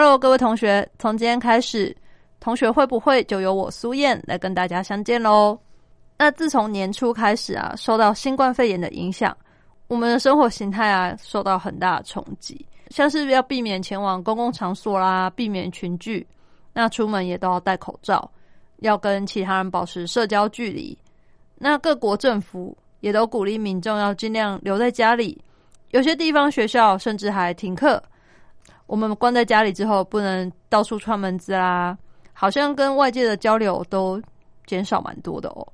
？Hello，各位同学，从今天开始，同学会不会就由我苏燕来跟大家相见喽？那自从年初开始啊，受到新冠肺炎的影响，我们的生活形态啊受到很大的冲击，像是要避免前往公共场所啦，避免群聚，那出门也都要戴口罩，要跟其他人保持社交距离。那各国政府也都鼓励民众要尽量留在家里，有些地方学校甚至还停课。我们关在家里之后，不能到处串门子啦，好像跟外界的交流都减少蛮多的哦。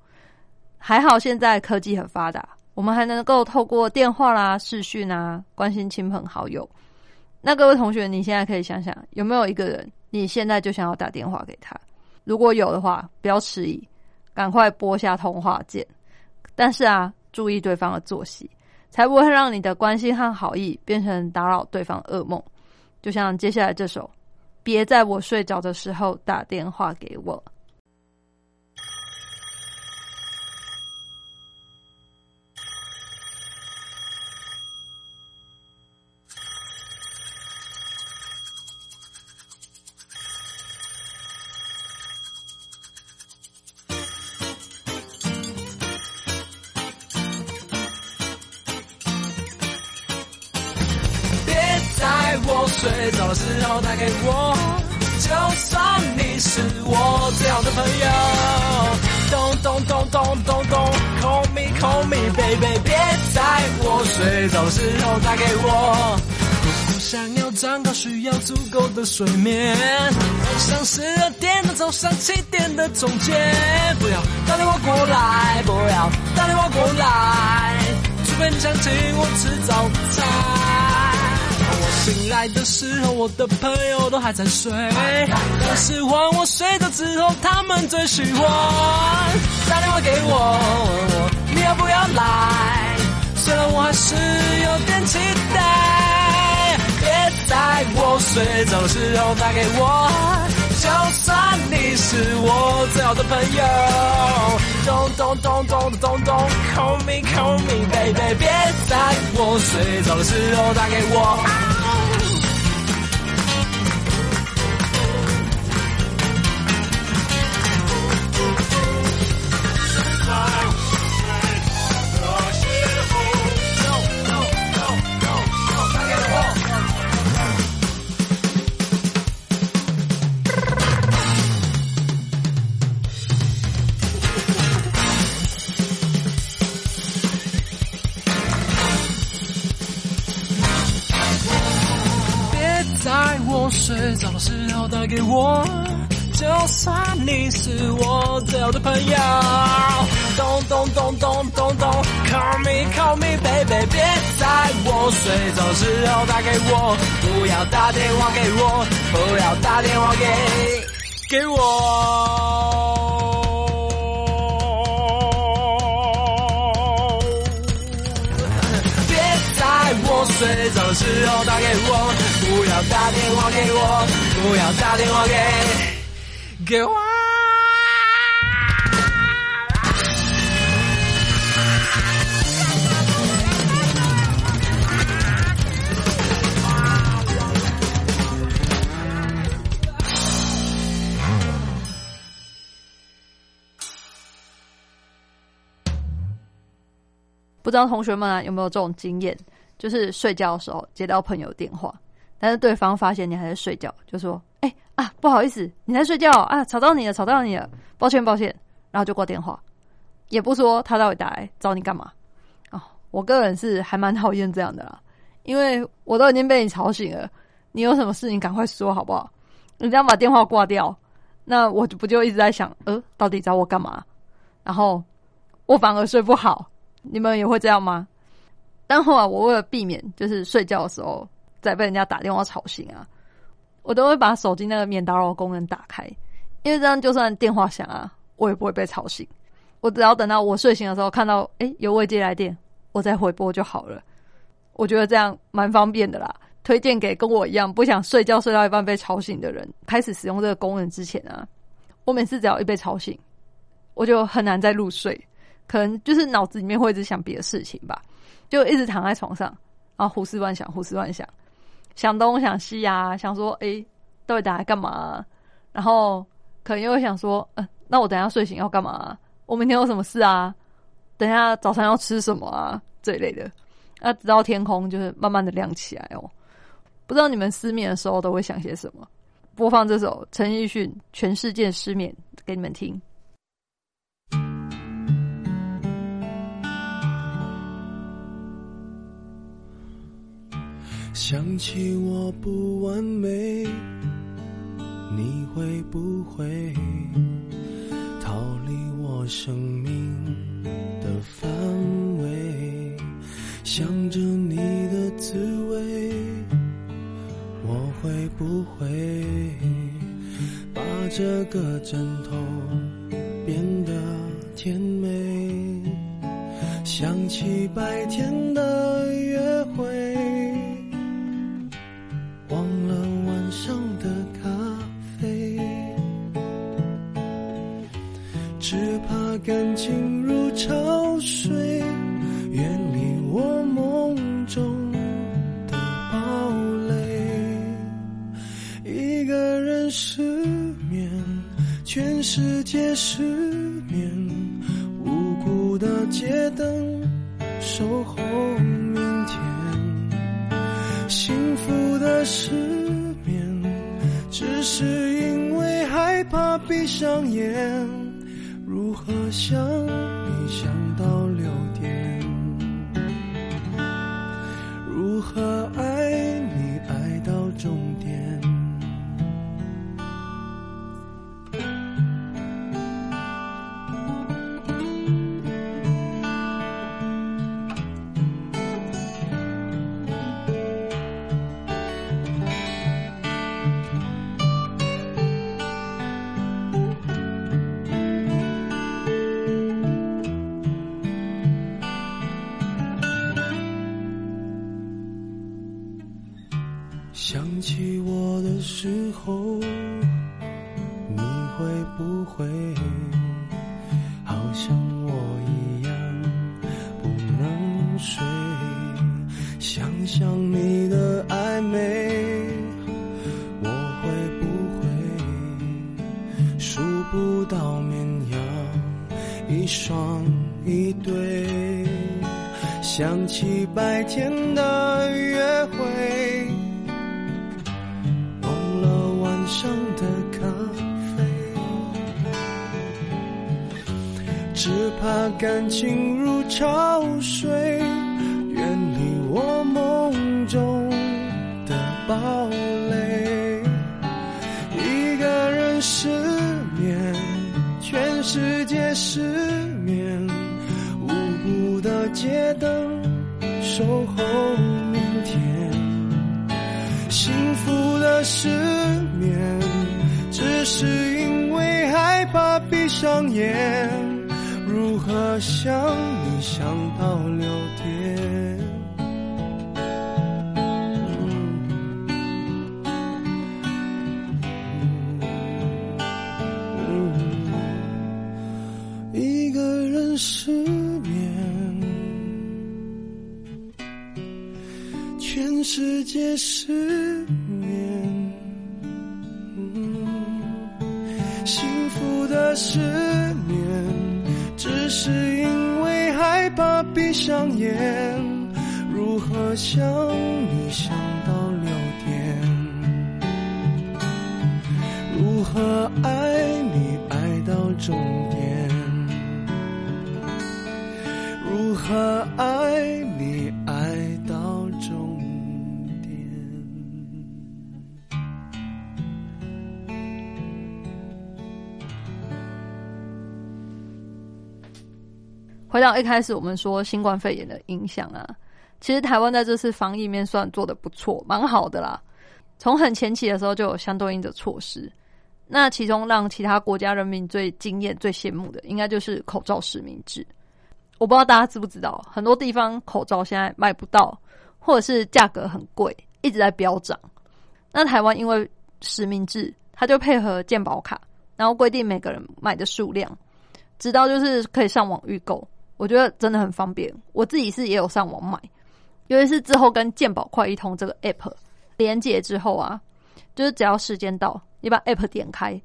还好现在科技很发达，我们还能够透过电话啦、视讯啊，关心亲朋好友。那各位同学，你现在可以想想，有没有一个人，你现在就想要打电话给他？如果有的话，不要迟疑，赶快拨下通话键。但是啊，注意对方的作息，才不会让你的关心和好意变成打扰对方噩梦。就像接下来这首，别在我睡着的时候打电话给我。睡着的时候打给我，就算你是我最好的朋友。咚咚咚咚咚咚，Call me call me baby，别在我睡着的时候打给我。我想要长高，需要足够的睡眠。像十二点到早上七点的中间，不要打电话过来，不要打电话过来，除非你想请我吃早餐。醒来的时候，我的朋友都还在睡。可是换我睡着之后，他们最喜欢打电话给我，你要不要来？虽然我还是有点期待。别在我睡着的时候打给我，就算你是我最好的朋友。咚咚咚咚咚咚，Call me call me baby，别在我睡着的时候打给我。给我，就算你是我最好的朋友。咚咚咚咚咚咚，Call me call me baby，别在我睡着时候打给我，不要打电话给我，不要打电话给给我。睡着时候打给我，不要打电话给我，不要打电话给给我。不知道同学们有没有这种经验？就是睡觉的时候接到朋友电话，但是对方发现你还在睡觉，就说：“哎啊，不好意思，你在睡觉啊，吵到你了，吵到你了，抱歉抱歉。”然后就挂电话，也不说他到底打来找你干嘛。哦，我个人是还蛮讨厌这样的啦，因为我都已经被你吵醒了，你有什么事情赶快说好不好？你这样把电话挂掉，那我就不就一直在想，呃，到底找我干嘛？然后我反而睡不好，你们也会这样吗？但后来我为了避免就是睡觉的时候再被人家打电话吵醒啊，我都会把手机那个免打扰功能打开，因为这样就算电话响啊，我也不会被吵醒。我只要等到我睡醒的时候，看到诶有未接来电，我再回拨就好了。我觉得这样蛮方便的啦，推荐给跟我一样不想睡觉睡到一半被吵醒的人。开始使用这个功能之前啊，我每次只要一被吵醒，我就很难再入睡，可能就是脑子里面会一直想别的事情吧，就一直躺在床上，然后胡思乱想，胡思乱想，想东想西啊，想说诶到底打来干嘛？然后可能又会想说，嗯、那我等下睡醒要干嘛？我明天有什么事啊？等下早餐要吃什么啊？这一类的。那直到天空就是慢慢的亮起来哦。不知道你们失眠的时候都会想些什么？播放这首陈奕迅《全世界失眠》给你们听。想起我不完美，你会不会逃离我生命的范围？想着你的滋味，我会不会把这个枕头变得甜美？想起白天的约会。感情如潮水，远离我梦中的堡垒。一个人失眠，全世界失眠，无辜的街灯守候明天。幸福的失眠，只是因为害怕闭上眼。如何想你想到六点？如何爱你起白天的福的失眠，只是因为害怕闭上眼。如何想你想到六点？如何爱你爱到终点？如何爱回到一开始我们说新冠肺炎的影响啊，其实台湾在这次防疫面算做的不错，蛮好的啦。从很前期的时候就有相对应的措施。那其中让其他国家人民最惊艳、最羡慕的，应该就是口罩实名制。我不知道大家知不知道，很多地方口罩现在卖不到，或者是价格很贵，一直在飙涨。那台湾因为实名制，它就配合健保卡，然后规定每个人买的数量，直到就是可以上网预购。我觉得真的很方便，我自己是也有上网买，尤其是之后跟健保快一通这个 app 连接之后啊，就是只要时间到，你把 app 点开，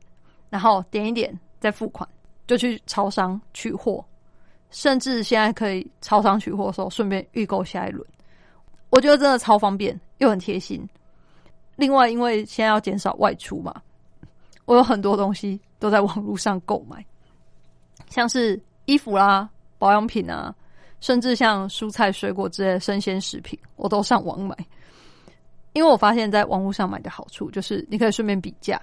然后点一点再付款，就去超商取货。甚至现在可以超商取货的时候，顺便预购下一轮。我觉得真的超方便，又很贴心。另外，因为现在要减少外出嘛，我有很多东西都在网络上购买，像是衣服啦、保养品啊，甚至像蔬菜、水果之类的生鲜食品，我都上网买。因为我发现，在网络上买的好处就是，你可以顺便比价，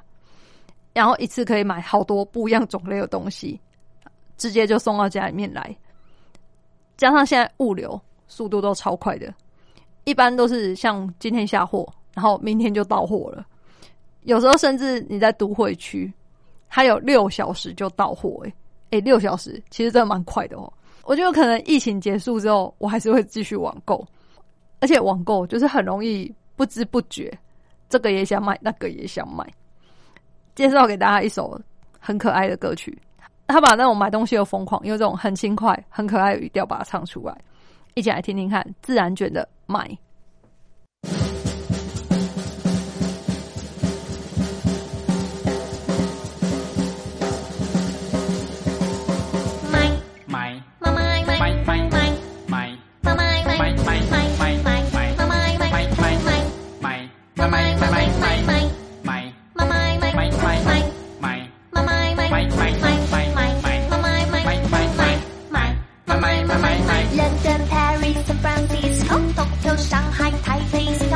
然后一次可以买好多不一样种类的东西。直接就送到家里面来，加上现在物流速度都超快的，一般都是像今天下货，然后明天就到货了。有时候甚至你在都会区，它有六小时就到货，诶诶，六小时其实真的蛮快的哦。我觉得可能疫情结束之后，我还是会继续网购，而且网购就是很容易不知不觉，这个也想买，那个也想买。介绍给大家一首很可爱的歌曲。他把那种买东西的疯狂，用这种很轻快、很可爱的语调把它唱出来，一起来听听看。自然卷的买。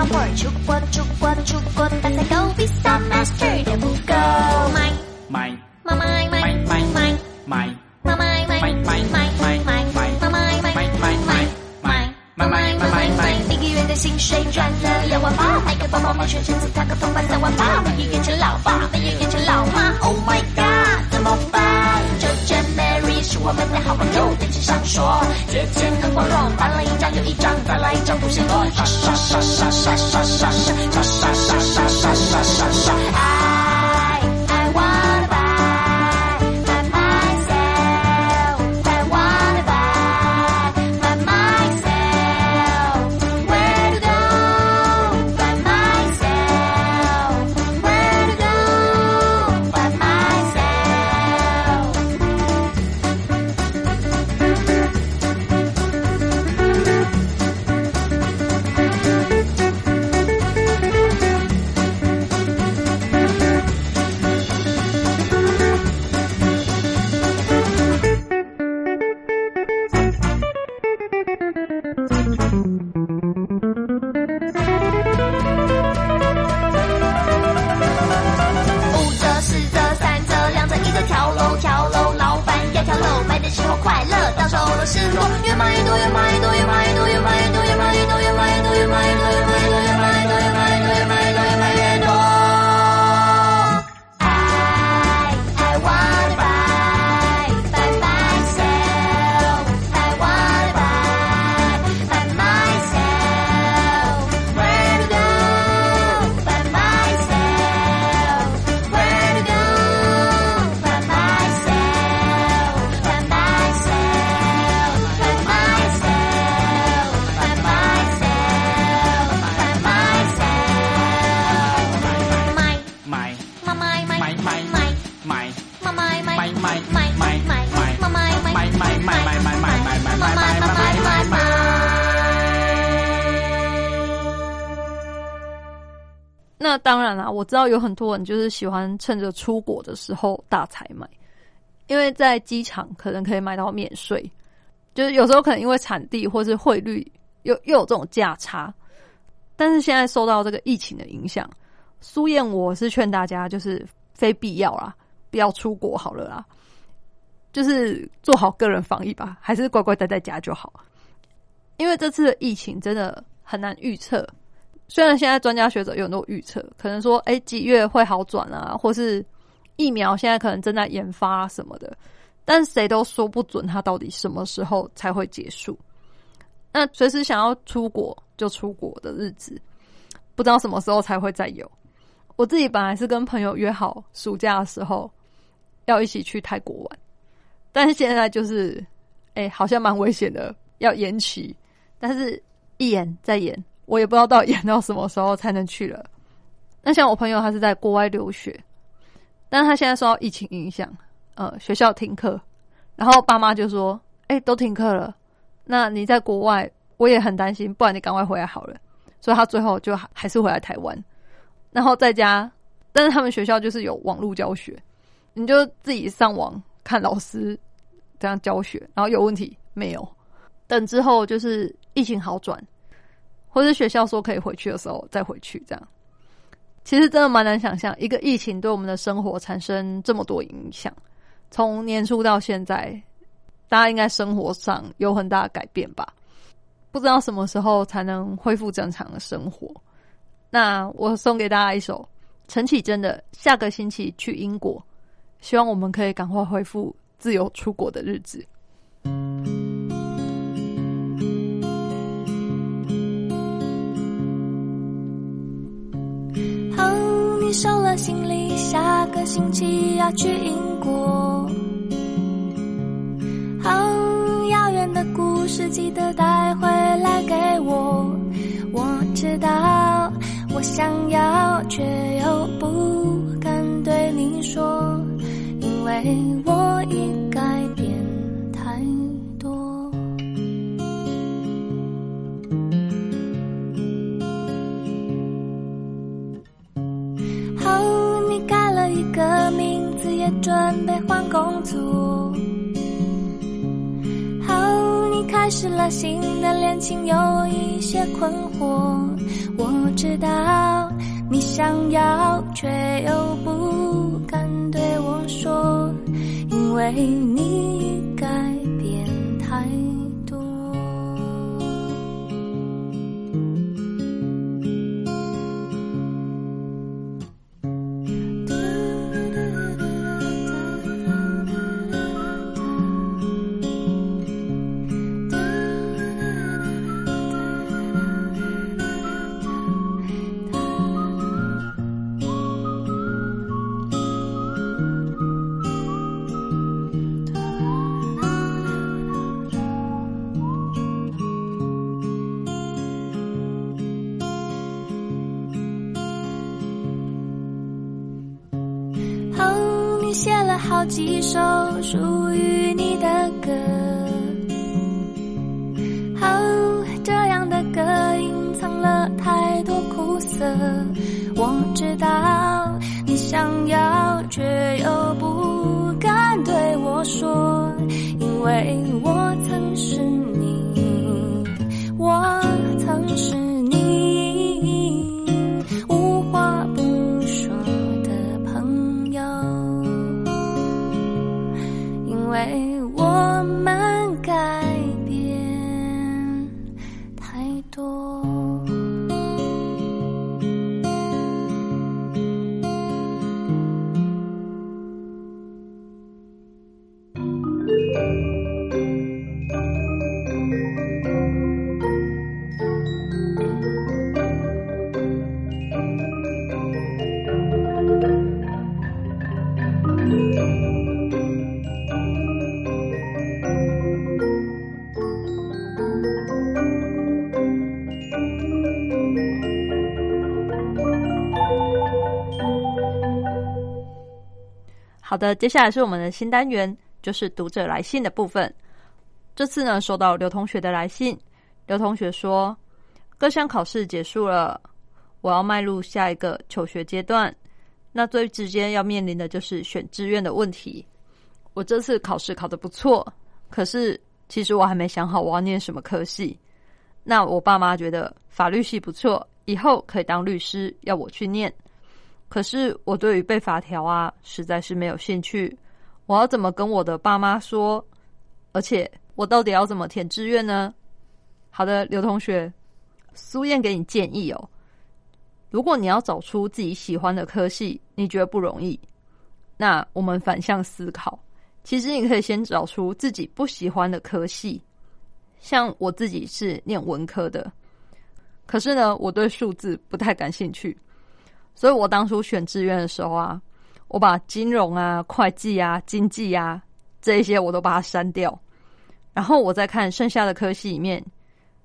出国，出国，出国，但再高逼山 master 也不够买买，买买买买买买买买买买买买买买买买买买。一个月的薪水赚了两万八，买个包包，全身只三个铜板，三万八。没有变成老爸，没有变成老妈，Oh my god，怎么办？周杰伦。我们的好朋友，电视上说，借钱很光荣，办了一张又一张，再来一张不嫌多，刷刷刷刷刷刷刷刷。刷刷刷刷道有很多人就是喜欢趁着出国的时候大采买，因为在机场可能可以买到免税，就是有时候可能因为产地或是汇率又又有这种价差。但是现在受到这个疫情的影响，苏燕我是劝大家就是非必要啦，不要出国好了啦，就是做好个人防疫吧，还是乖乖待在家就好。因为这次的疫情真的很难预测。虽然现在专家学者有很多预测，可能说，哎，几月会好转啊，或是疫苗现在可能正在研发什么的，但谁都说不准它到底什么时候才会结束。那随时想要出国就出国的日子，不知道什么时候才会再有。我自己本来是跟朋友约好暑假的时候要一起去泰国玩，但是现在就是，哎、好像蛮危险的，要延期。但是一延再延，我也不知道到演到什么时候才能去了。那像我朋友他是在国外留学，但是他现在受到疫情影响，呃，学校停课，然后爸妈就说：“哎、都停课了，那你在国外，我也很担心，不然你赶快回来好了。”所以他最后就还是回来台湾，然后在家，但是他们学校就是有网络教学，你就自己上网看老师这样教学，然后有问题没有，等之后就是疫情好转，或是学校说可以回去的时候再回去，这样。其实真的蛮难想象，一个疫情对我们的生活产生这么多影响。从年初到现在，大家应该生活上有很大的改变吧？不知道什么时候才能恢复正常的生活。那我送给大家一首陈绮贞的《下个星期去英国》，希望我们可以赶快恢复自由出国的日子。收了行李，下个星期要去英国。哦，遥远的故事记得带回来给我。我知道我想要，却又不敢对你说，因为我应该准备换工作。后你开始了新的恋情，有一些困惑。我知道你想要，却又不敢对我说，因为你的，接下来是我们的新单元，就是读者来信的部分。这次呢，收到刘同学的来信，刘同学说，各项考试结束了，我要迈入下一个求学阶段。那最直接要面临的就是选志愿的问题。我这次考试考得不错，可是其实我还没想好我要念什么科系。那我爸妈觉得法律系不错，以后可以当律师，要我去念。可是我对于背法条啊，实在是没有兴趣。我要怎么跟我的爸妈说？而且我到底要怎么填志愿呢？好的，刘同学，苏燕给你建议哦，如果你要找出自己喜欢的科系，你觉得不容易，那我们反向思考，其实你可以先找出自己不喜欢的科系。像我自己是念文科的，可是呢，我对数字不太感兴趣，所以我当初选志愿的时候啊，我把金融啊、会计啊、经济啊这一些我都把它删掉，然后我再看剩下的科系里面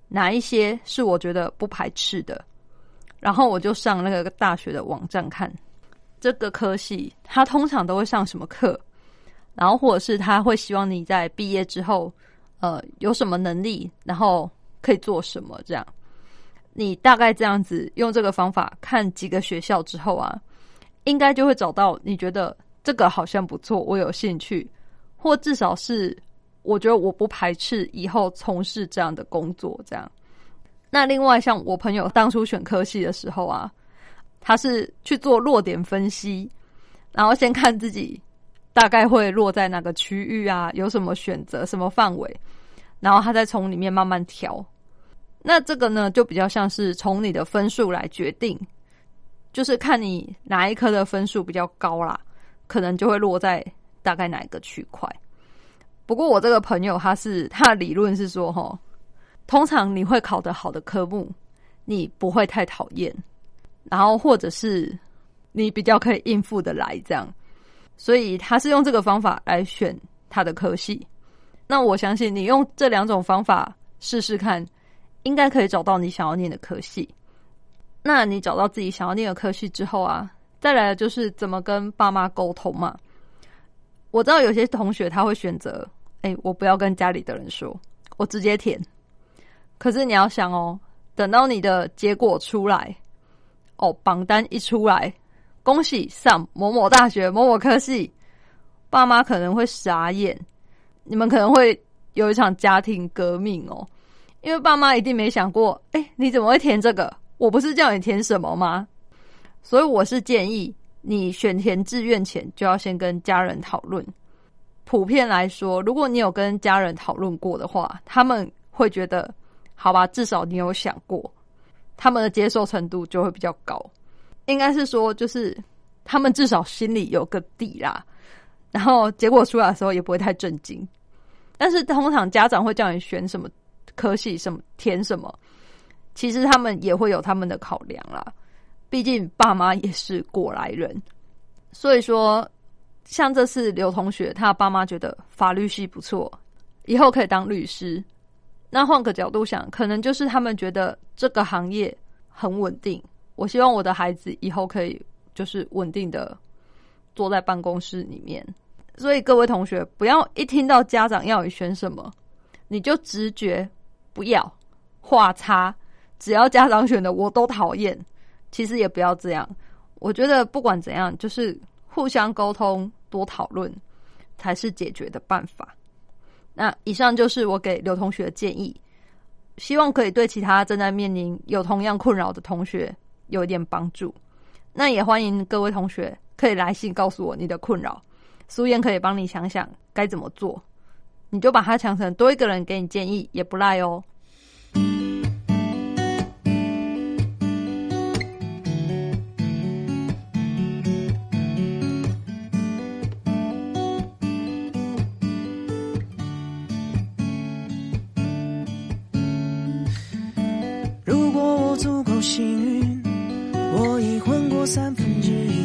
哪一些是我觉得不排斥的，然后我就上那个大学的网站看这个科系，他通常都会上什么课，然后或者是他会希望你在毕业之后。呃，有什么能力，然后可以做什么？这样，你大概这样子用这个方法看几个学校之后啊，应该就会找到你觉得这个好像不错，我有兴趣，或至少是我觉得我不排斥以后从事这样的工作。这样，那另外像我朋友当初选科系的时候啊，他是去做落点分析，然后先看自己。大概会落在哪个区域啊？有什么选择？什么范围？然后他再从里面慢慢调。那这个呢，就比较像是从你的分数来决定，就是看你哪一科的分数比较高啦，可能就会落在大概哪一个区块。不过我这个朋友他是他的理论是说，哈，通常你会考得好的科目，你不会太讨厌，然后或者是你比较可以应付的来这样。所以他是用这个方法来选他的科系，那我相信你用这两种方法试试看，应该可以找到你想要念的科系。那你找到自己想要念的科系之后啊，再来就是怎么跟爸妈沟通嘛。我知道有些同学他会选择，哎，我不要跟家里的人说，我直接填。可是你要想哦，等到你的结果出来，哦，榜单一出来。恭喜上某某大学某某科系，爸妈可能会傻眼，你们可能会有一场家庭革命哦，因为爸妈一定没想过，哎，你怎么会填这个？我不是叫你填什么吗？所以我是建议你选填志愿前就要先跟家人讨论。普遍来说，如果你有跟家人讨论过的话，他们会觉得好吧，至少你有想过，他们的接受程度就会比较高。应该是说，就是他们至少心里有个底啦，然后结果出来的时候也不会太震惊。但是通常家长会叫你选什么科系、什么填什么，其实他们也会有他们的考量啦。毕竟爸妈也是过来人，所以说像这次刘同学，他爸妈觉得法律系不错，以后可以当律师。那换个角度想，可能就是他们觉得这个行业很稳定。我希望我的孩子以后可以就是稳定的坐在办公室里面，所以各位同学不要一听到家长要你选什么，你就直觉不要画叉，只要家长选的我都讨厌。其实也不要这样，我觉得不管怎样，就是互相沟通、多讨论才是解决的办法。那以上就是我给刘同学的建议，希望可以对其他正在面临有同样困扰的同学。有一点帮助，那也欢迎各位同学可以来信告诉我你的困扰，苏燕可以帮你想想该怎么做，你就把它想成多一个人给你建议也不赖哦。如果我足够幸运。我已混过三分之一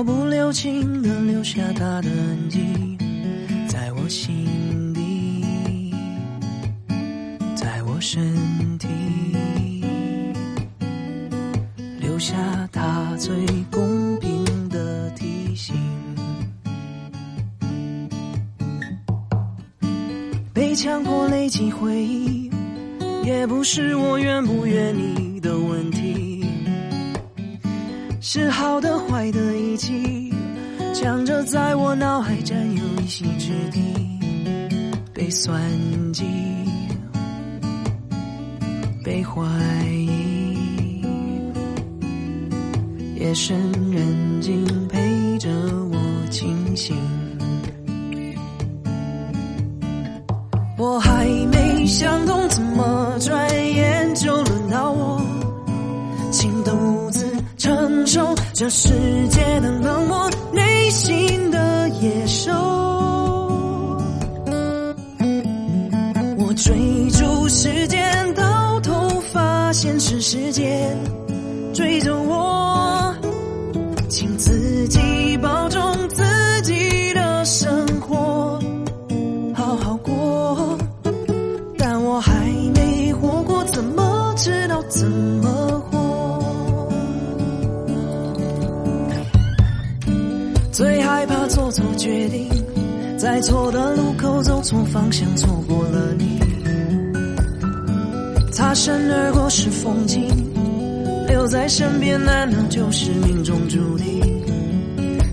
毫不留情的留下他的痕迹，在我心底，在我身体，留下他最公平的提醒。被强迫累积回忆，也不是我愿不愿意的问题，是好的坏的一起，强着在我脑海占有一席之地，被算计，被怀疑，夜深人静陪着我清醒。我还没。想通，怎么转受这世界的冷漠，内心的野兽。我追逐时间，到头发现是时间追着决定，在错的路口走错方向，错过了你。擦身而过是风景，留在身边难道就是命中注定？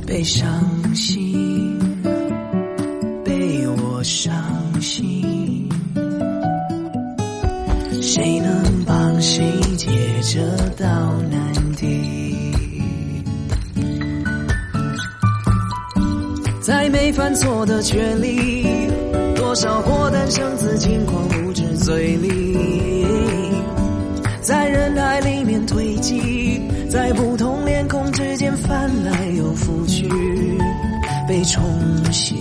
被伤心，被我伤心，谁能帮谁解没犯错的权利，多少过单生子轻狂不知嘴里，在人海里面堆积，在不同脸孔之间翻来又覆去，被冲洗，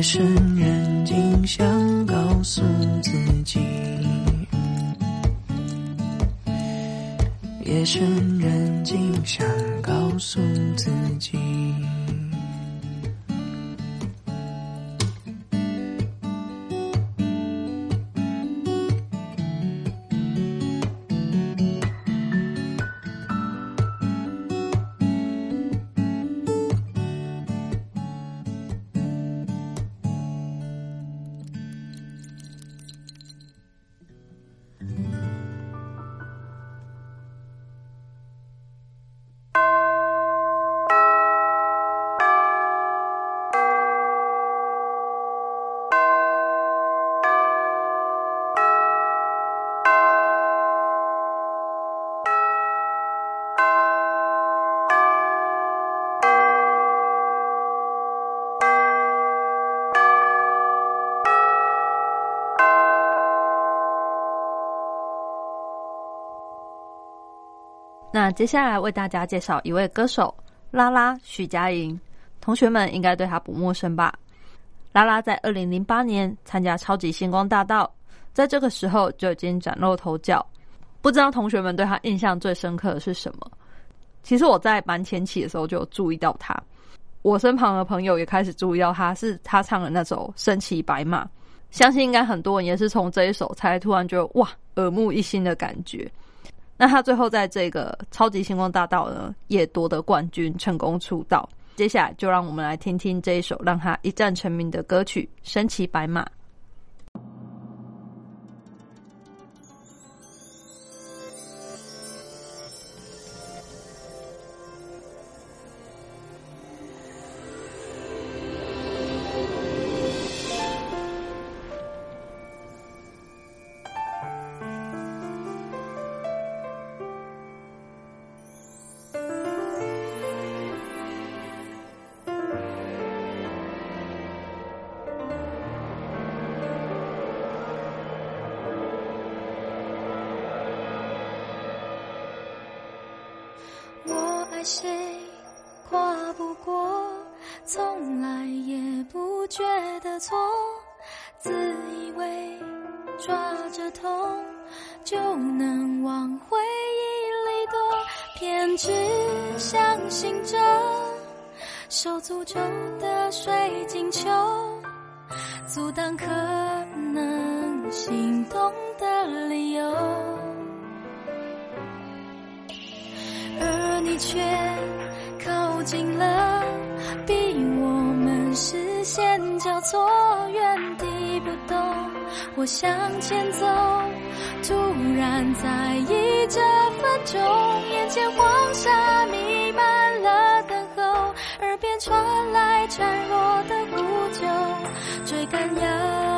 夜深人静，想告诉自己。夜深人静，想告诉自己。接下来为大家介绍一位歌手拉拉许佳莹，同学们应该对她不陌生吧？拉拉在二零零八年参加超级星光大道，在这个时候就已经崭露头角。不知道同学们对她印象最深刻的是什么？其实我在蛮前期的时候就有注意到她，我身旁的朋友也开始注意到她是她唱的那首《身骑白马》，相信应该很多人也是从这一首才突然觉得哇耳目一新的感觉。那他最后在这个超级星光大道呢，也夺得冠军，成功出道。接下来就让我们来听听这一首让他一战成名的歌曲《身骑白马》。爱谁跨不过，从来也不觉得错，自以为抓着痛就能往回忆里躲，偏执相信着受诅咒的水晶球，阻挡可能心动。却靠近了，逼我们视线交错，原地不动。我向前走，突然在意这分钟，眼前黄沙弥漫了等候，耳边传来孱弱的呼救，追赶要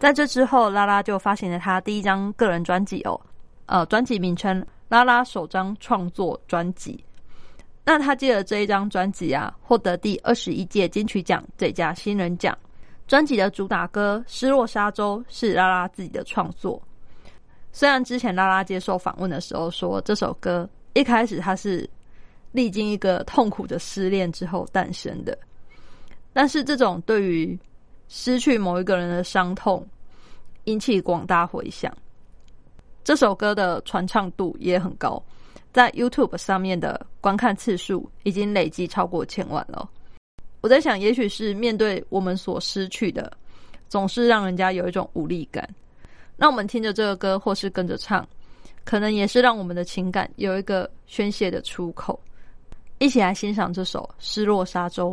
在这之后，拉拉就发行了他第一张个人专辑哦，呃，专辑名称《拉拉首张创作专辑》。那他借着这一张专辑啊，获得第二十一届金曲奖最佳新人奖。专辑的主打歌《失落沙洲》是拉拉自己的创作。虽然之前拉拉接受访问的时候说，这首歌一开始他是历经一个痛苦的失恋之后诞生的，但是这种对于失去某一个人的伤痛，引起广大回响。这首歌的传唱度也很高，在 YouTube 上面的观看次数已经累计超过千万了。我在想，也许是面对我们所失去的，总是让人家有一种无力感。那我们听着这个歌，或是跟着唱，可能也是让我们的情感有一个宣泄的出口。一起来欣赏这首《失落沙洲》。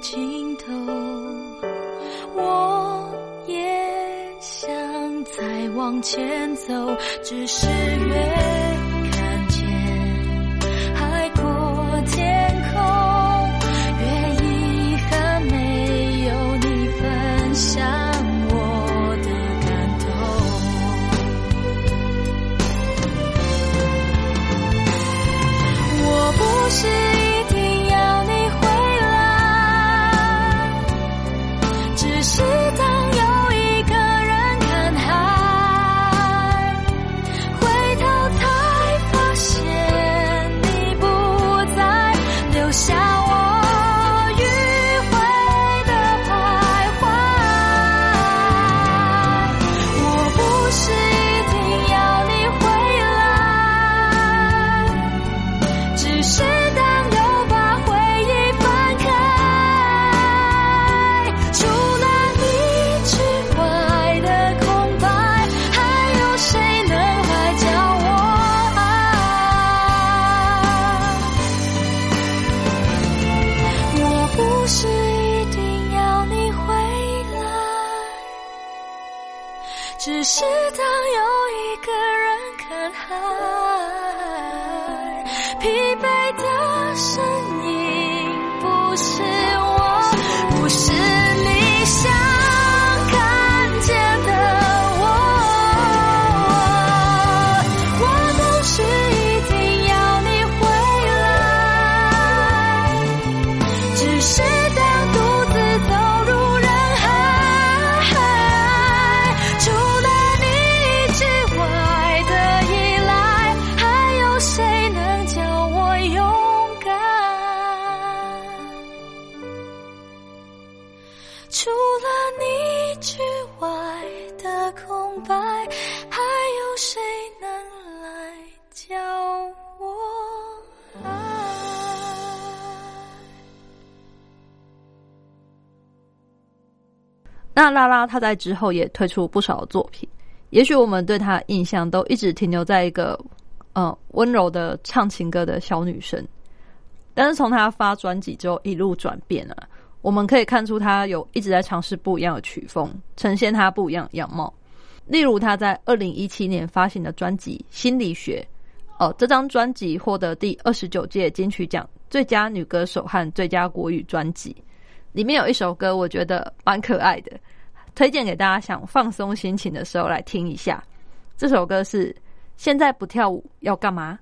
尽头，我也想再往前走，只是那拉拉她在之后也推出不少作品，也许我们对她印象都一直停留在一个，呃温柔的唱情歌的小女生，但是从她发专辑之后一路转变了，我们可以看出她有一直在尝试不一样的曲风，呈现她不一样样貌。例如她在二零一七年发行的专辑《心理学》，哦，这张专辑获得第二十九届金曲奖最佳女歌手和最佳国语专辑，里面有一首歌我觉得蛮可爱的。推荐给大家想放松心情的时候来听一下。这首歌是现在不跳舞要干嘛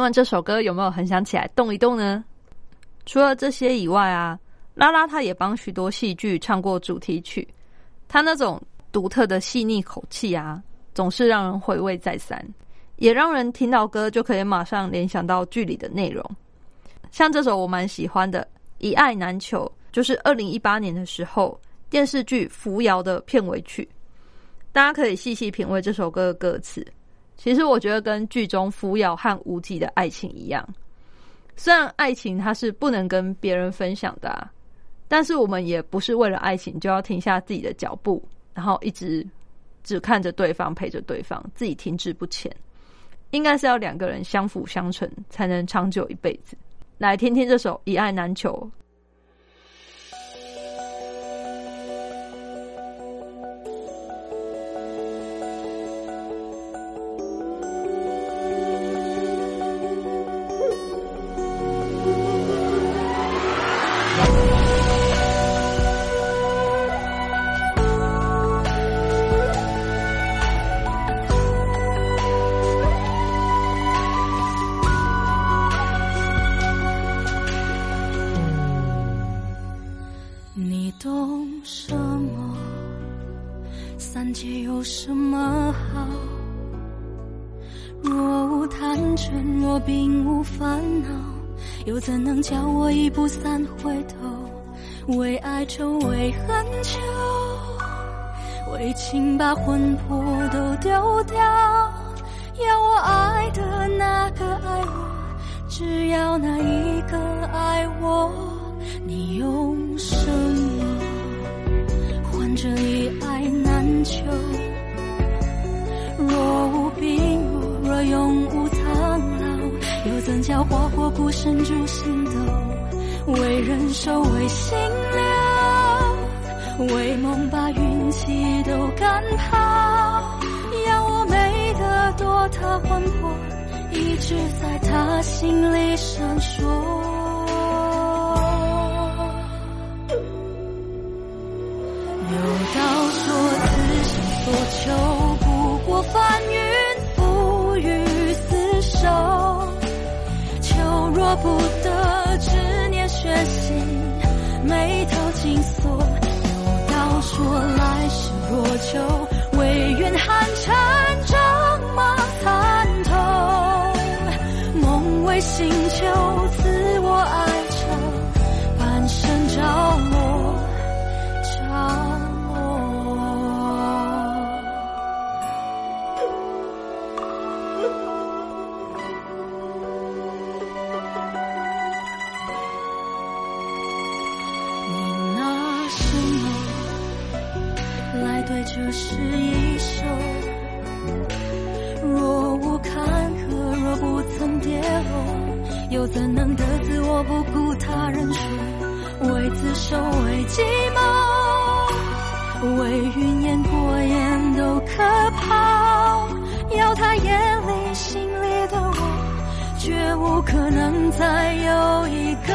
听完这首歌，有没有很想起来动一动呢？除了这些以外啊，拉拉他也帮许多戏剧唱过主题曲，他那种独特的细腻口气啊，总是让人回味再三，也让人听到歌就可以马上联想到剧里的内容。像这首我蛮喜欢的《一爱难求》，就是二零一八年的时候电视剧《扶摇》的片尾曲。大家可以细细品味这首歌的歌词。其实我觉得跟剧中扶摇和无极的爱情一样，虽然爱情它是不能跟别人分享的、但是我们也不是为了爱情就要停下自己的脚步，然后一直只看着对方，陪着对方，自己停滞不前。应该是要两个人相辅相成，才能长久一辈子。来听听这首《一爱难求》。爱愁，为恨求，为情把魂魄都丢掉。要我爱的那个爱我，只要那一个爱我。你用什么换这一爱难求？若无病，若永无苍老，又怎叫花火孤身逐星斗？为人守，为心留，为梦把运气都赶跑。要我美得多，他魂魄一直在他心里闪烁。有道说，此生所求不过翻云覆雨厮守。求若不得，执念悬心，眉头紧锁。若，来世若求，唯愿寒蝉仗马参透。梦为星球，再有一个。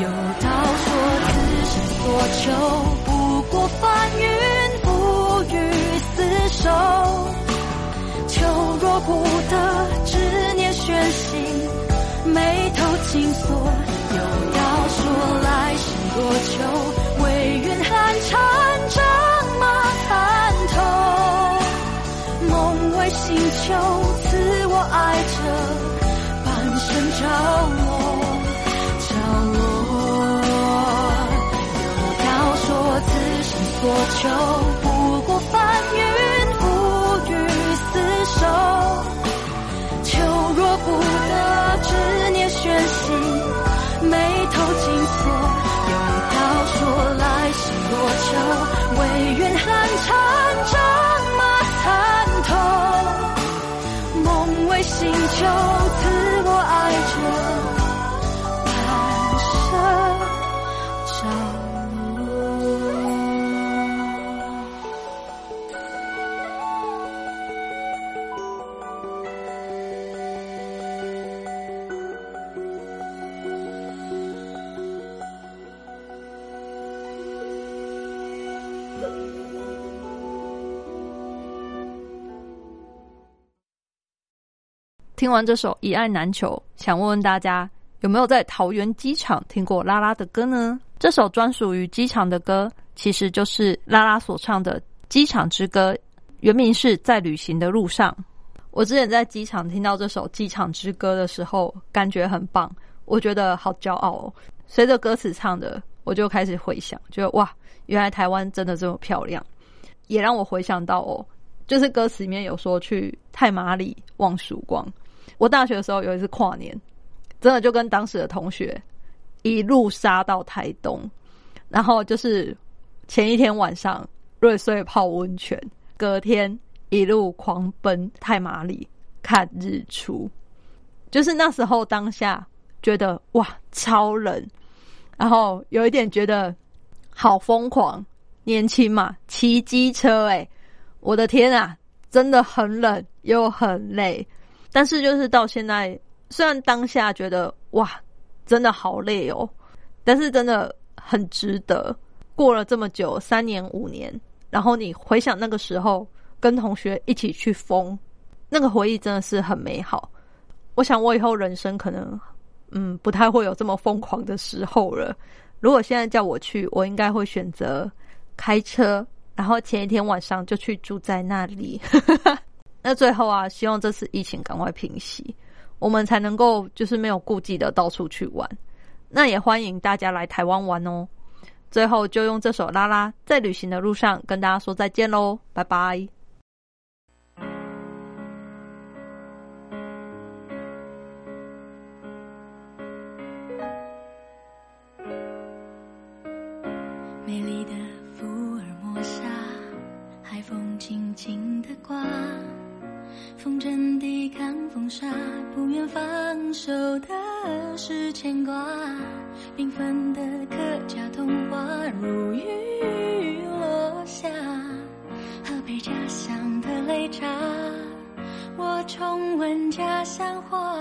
有道说，此生所求不过翻云覆雨厮守。求若不得，执念悬心。眉头紧锁，有道说来世若求，爱着半生着落着落有道说此生所求不过翻云覆雨厮守求若不得执念悬心眉头紧锁有道说来世若求唯愿寒蝉听完这首《以爱难求》，想问问大家有没有在桃园机场听过拉拉的歌呢？这首专属于机场的歌，其实就是拉拉所唱的《机场之歌》，原名是在旅行的路上。我之前在机场听到这首《机场之歌》的时候，感觉很棒，我觉得好骄傲哦。随着歌词唱的，我就开始回想，觉得哇，原来台湾真的这么漂亮，也让我回想到哦，就是歌词里面有说去太麻里望曙光。我大学的时候有一次跨年，真的就跟当时的同学一路杀到台东，然后就是前一天晚上瑞穗泡温泉，隔天一路狂奔太麻里看日出。就是那时候当下觉得哇超冷，然后有一点觉得好疯狂，年轻嘛骑机车诶、我的天啊，真的很冷又很累。但是就是到现在，虽然当下觉得哇，真的好累哦，但是真的很值得。过了这么久，三年五年，然后你回想那个时候，跟同学一起去疯，那个回忆真的是很美好。我想我以后人生可能，嗯，不太会有这么疯狂的时候了。如果现在叫我去，我应该会选择开车，然后前一天晚上就去住在那里。那最后啊，希望这次疫情赶快平息，我们才能够就是没有顾忌的到处去玩。那也欢迎大家来台湾玩哦。最后就用这首《拉拉》在旅行的路上跟大家说再见喽，拜拜。美丽的福尔摩沙，海风轻轻的刮，风筝抵抗风沙，不愿放手的是牵挂。缤纷的客家童话如雨落下，喝杯家乡的擂茶，我重温家乡话。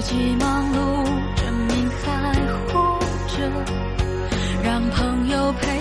自己忙碌证明还活着让朋友陪